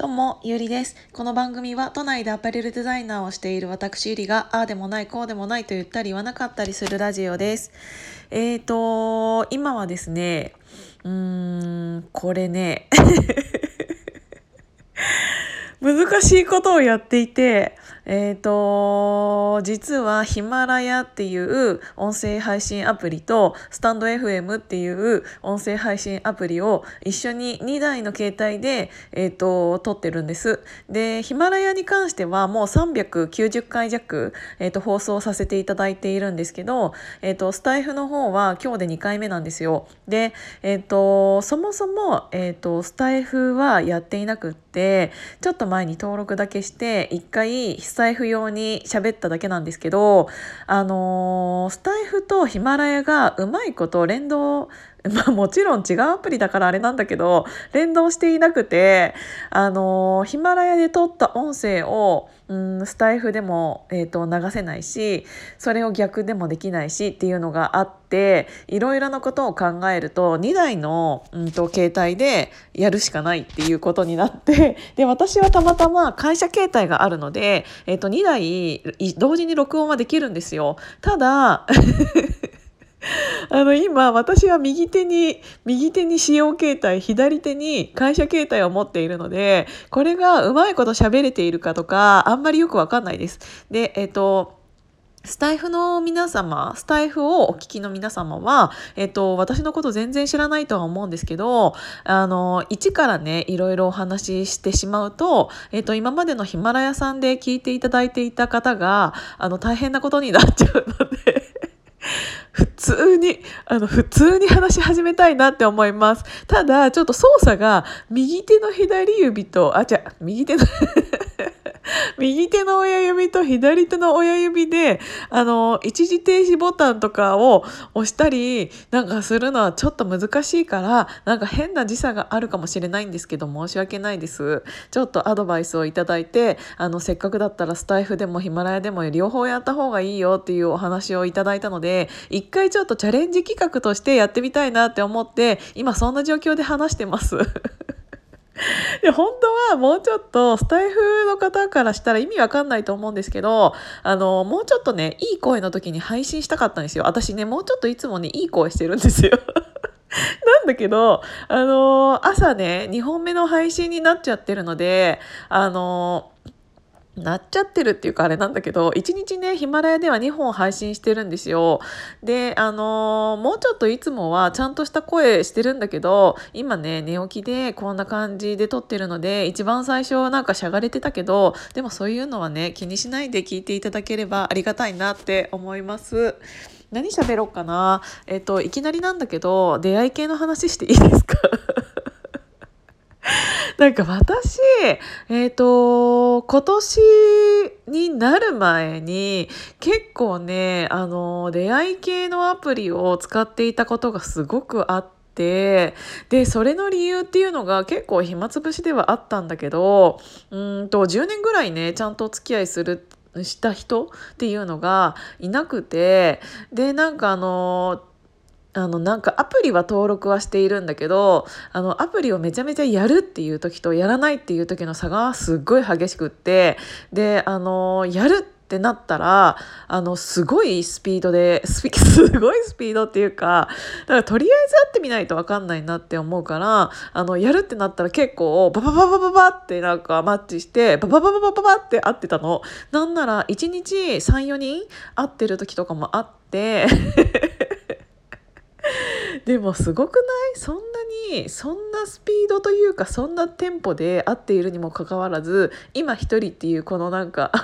どうも、ゆりです。この番組は都内でアパレルデザイナーをしている私ゆりが、ああでもない、こうでもないと言ったり言わなかったりするラジオです。えーと、今はですね、うーん、これね、難しいことをやっていて、えっ、ー、と、実はヒマラヤっていう音声配信アプリとスタンド FM っていう音声配信アプリを一緒に2台の携帯で、えっ、ー、と、撮ってるんです。で、ヒマラヤに関してはもう390回弱、えっ、ー、と、放送させていただいているんですけど、えっ、と、スタイフの方は今日で2回目なんですよ。で、えっ、と、そもそも、えっ、と、スタイフはやっていなくて、ちょっと前に登録だけして一回スタイフ用に喋っただけなんですけどあのー、スタイフとヒマラヤがうまいこと連動 まあもちろん違うアプリだからあれなんだけど連動していなくてあのヒマラヤで撮った音声をうんスタイフでも、えーと、流せないしそれを逆でもできないしっていうのがあっていろいろなことを考えると2台の、うんと、携帯でやるしかないっていうことになって で私はたまたま会社携帯があるので、えーと、2台同時に録音はできるんですよ。ただ あの今私は右手に右手に使用携帯左手に会社携帯を持っているのでこれがうまいこと喋れているかとかあんまりよくわかんないです。でえっ、とスタイフの皆様、スタイフをお聞きの皆様は、えっと、私のこと全然知らないとは思うんですけど、あの、一からね、いろいろお話ししてしまうと、えっと、今までのヒマラヤさんで聞いていただいていた方が、あの、大変なことになっちゃうので通に、あの、普通に話し始めたいなって思います。ただ、ちょっと操作が右手の左指と、あ、じゃ右手の 右手の親指と左手の親指で、あの、一時停止ボタンとかを押したりなんかするのはちょっと難しいから、なんか変な時差があるかもしれないんですけど、申し訳ないです。ちょっとアドバイスをいただいて、あの、せっかくだったらスタイフでもヒマラヤでも両方やった方がいいよっていうお話をいただいたので、一回ちょっとチャレンジ企画としてやってみたいなって思って、今そんな状況で話してます。で本当はもうちょっとスタイフの方からしたら意味わかんないと思うんですけどあのもうちょっとねいい声の時に配信したかったんですよ。私ねもうちょっといつもねいい声してるんですよ。なんだけど、あの朝ね、2本目の配信になっちゃってるので、あのなっちゃってるっていうかあれなんだけど1日ねヒマラヤでは2本配信してるんですよ。であのー、もうちょっといつもはちゃんとした声してるんだけど今ね寝起きでこんな感じで撮ってるので一番最初なんかしゃがれてたけどでもそういうのはね気にしないで聞いていただければありがたいなって思います。何喋ろうかな？えっ、といきなりなんだけど出会い系の話していいですか？なんか私、えっ、ー、と、今年になる前に結構ね、あの、出会い系のアプリを使っていたことがすごくあって、でそれの理由っていうのが結構暇つぶしではあったんだけどうんと10年ぐらいねちゃんとお付き合いするした人っていうのがいなくてでなんかあのあのなんかアプリは登録はしているんだけどあのアプリをめちゃめちゃやるっていう時とやらないっていう時の差がすっごい激しくってであのやるってなったらあのすごいスピードで すごいスピードっていうかだからとりあえず会ってみないと分かんないなって思うからあのやるってなったら結構ババババババってなんかマッチしてバババババババって会ってたの。なんなら1日34人会ってる時とかもあって でもすごくない？そんなにそんなスピードというかそんなテンポで合っているにもかかわらず今一人っていうこのなんか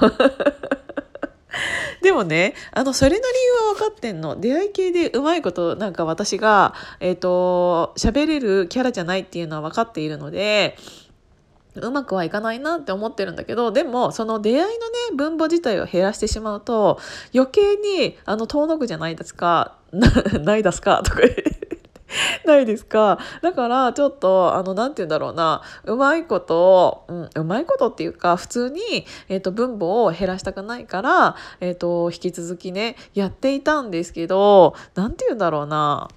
でもねあのそれの理由は分かってんの。出会い系でうまいことなんか私がえっ、ー、と喋れるキャラじゃないっていうのは分かっているのでうまくはいかないなって思ってるんだけどでもその出会いのね分母自体を減らしてしまうと余計にあの遠のくじゃないですか。ないですか？とか言って。ないですか？だからちょっとあの何て言うんだろうな。うまいことをうん、うまいことっていうか普通に、えーと、分母を減らしたくないから、えーと、引き続きねやっていたんですけど何て言うんだろうな。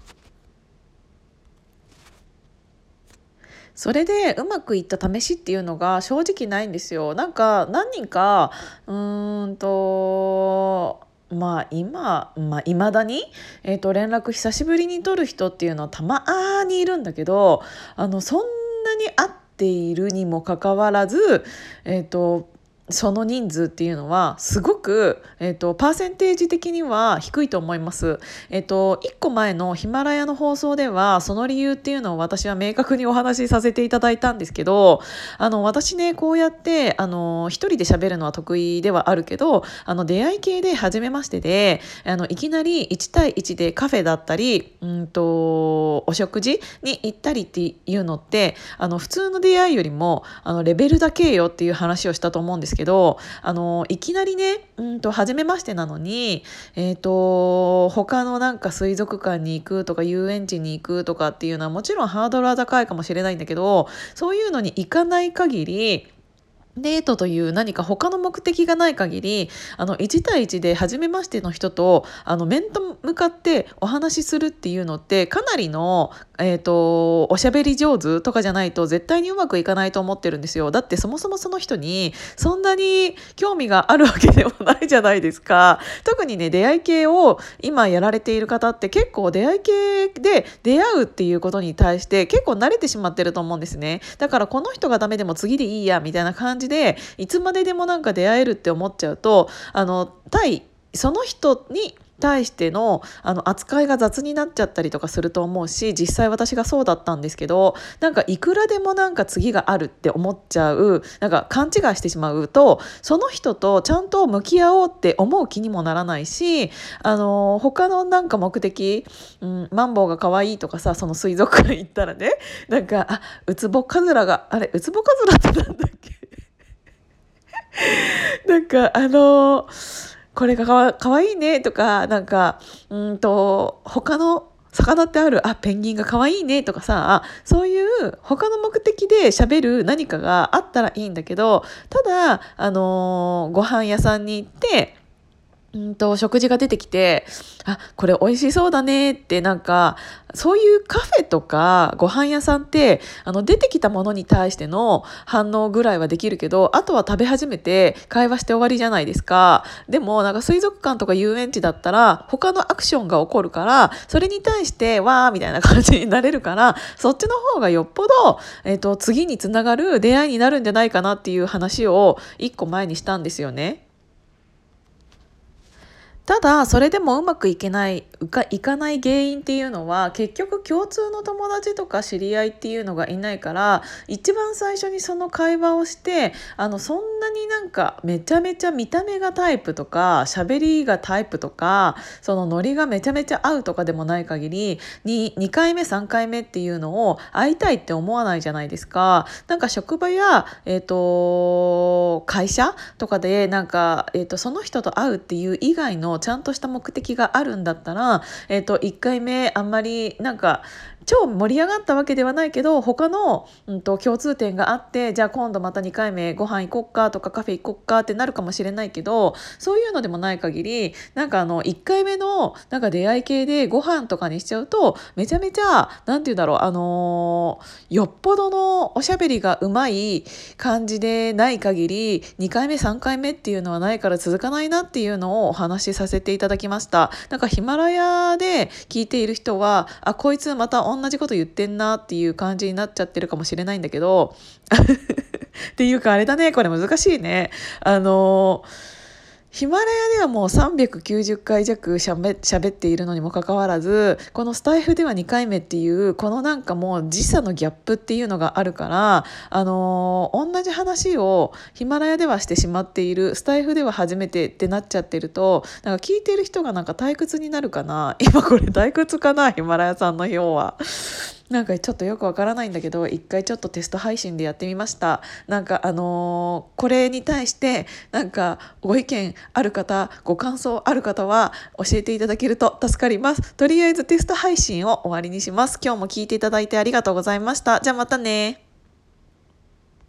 それでうまくいった試しっていうのが正直ないんですよ。なんか何人かうーんとまあ今まあ、未だに、えーと、連絡久しぶりに取る人っていうのはたまにいるんだけどあのそんなに会っているにもかかわらず、えーとその人数っていうのはすごく、えーと、パーセンテージ的には低いと思います。えっ、ー、と1個前のヒマラヤの放送ではその理由っていうのを私は明確にお話しさせていただいたんですけどあの私ねこうやってあの一人で喋るのは得意ではあるけどあの出会い系で初めましてであのいきなり1対1でカフェだったりうんとお食事に行ったりっていうのってあの普通の出会いよりもあのレベルだけよっていう話をしたと思うんですけどけどあのいきなりねうんと初めましてなのに、えーと、他のなんか水族館に行くとか遊園地に行くとかっていうのはもちろんハードルは高いかもしれないんだけどそういうのに行かない限りデートという何か他の目的がない限りあの1対1で初めましての人とあの面と向かってお話しするっていうのってかなりの、えーと、おしゃべり上手とかじゃないと絶対にうまくいかないと思ってるんですよ。だってそもそもその人にそんなに興味があるわけでもないじゃないですか。特にね出会い系を今やられている方って結構出会い系で出会うっていうことに対して結構慣れてしまってると思うんですね。だからこの人がダメでも次でいいやみたいな感じじでいつまででもなんか出会えるって思っちゃうとあの対その人に対してのあの扱いが雑になっちゃったりとかすると思うし実際私がそうだったんですけどなんかいくらでもなんか次があるって思っちゃうなんか勘違いしてしまうとその人とちゃんと向き合おうって思う気にもならないしあの他のなんか目的、うん、マンボウが可愛いとかさその水族館行ったらねなんかあウツボカズラがあれウツボカズラってなんだっけ？なんかあのこれがかわかわいいねとかなんかうんと他の魚ってあるあペンギンが可愛いねとかさそういう他の目的で喋る何かがあったらいいんだけどただあのー、ご飯屋さんに行ってうんと食事が出てきてあこれ美味しそうだねってなんかそういうカフェとかご飯屋さんってあの出てきたものに対しての反応ぐらいはできるけどあとは食べ始めて会話して終わりじゃないですかでもなんか水族館とか遊園地だったら他のアクションが起こるからそれに対してわーみたいな感じになれるからそっちの方がよっぽど、えーと、と次につながる出会いになるんじゃないかなっていう話を一個前にしたんですよね。ただそれでもうまくいけないいかない原因っていうのは結局共通の友達とか知り合いっていうのがいないから一番最初にその会話をしてあのそんなになんかめちゃめちゃ見た目がタイプとか喋りがタイプとかそのノリがめちゃめちゃ合うとかでもない限り 2, 2回目3回目っていうのを会いたいって思わないじゃないですか。なんか職場や、えーと、会社とかでなんか、えーとその人と会うっていう以外のちゃんとした目的があるんだったら、えーと、1回目あんまりなんか超盛り上がったわけではないけど他の、うんと、共通点があってじゃあ今度また2回目ご飯行こっかとかカフェ行こっかってなるかもしれないけどそういうのでもない限りなんかあの1回目のなんか出会い系でご飯とかにしちゃうとめちゃめちゃ何て言うんだろうあのー、よっぽどのおしゃべりがうまい感じでない限り2回目3回目っていうのはないから続かないなっていうのをお話しさせていただきました。なんかヒマラヤで聞いている人はあこいつまた同同じこと言ってんなっていう感じになっちゃってるかもしれないんだけど っていうかあれだねこれ難しいね。あのヒマラヤではもう390回弱しゃべっているのにもかかわらずこのスタイフでは2回目っていうこのなんかもう時差のギャップっていうのがあるからあのー、同じ話をヒマラヤではしてしまっているスタイフでは初めてってなっちゃってるとなんか聞いてる人がなんか退屈になるかな今これ退屈かなヒマラヤさんの表は。なんかちょっとよくわからないんだけど一回ちょっとテスト配信でやってみました。なんかあのー、これに対してなんかご意見ある方ご感想ある方は教えていただけると助かります。とりあえずテスト配信を終わりにします。今日も聞いていただいてありがとうございました。じゃあまたね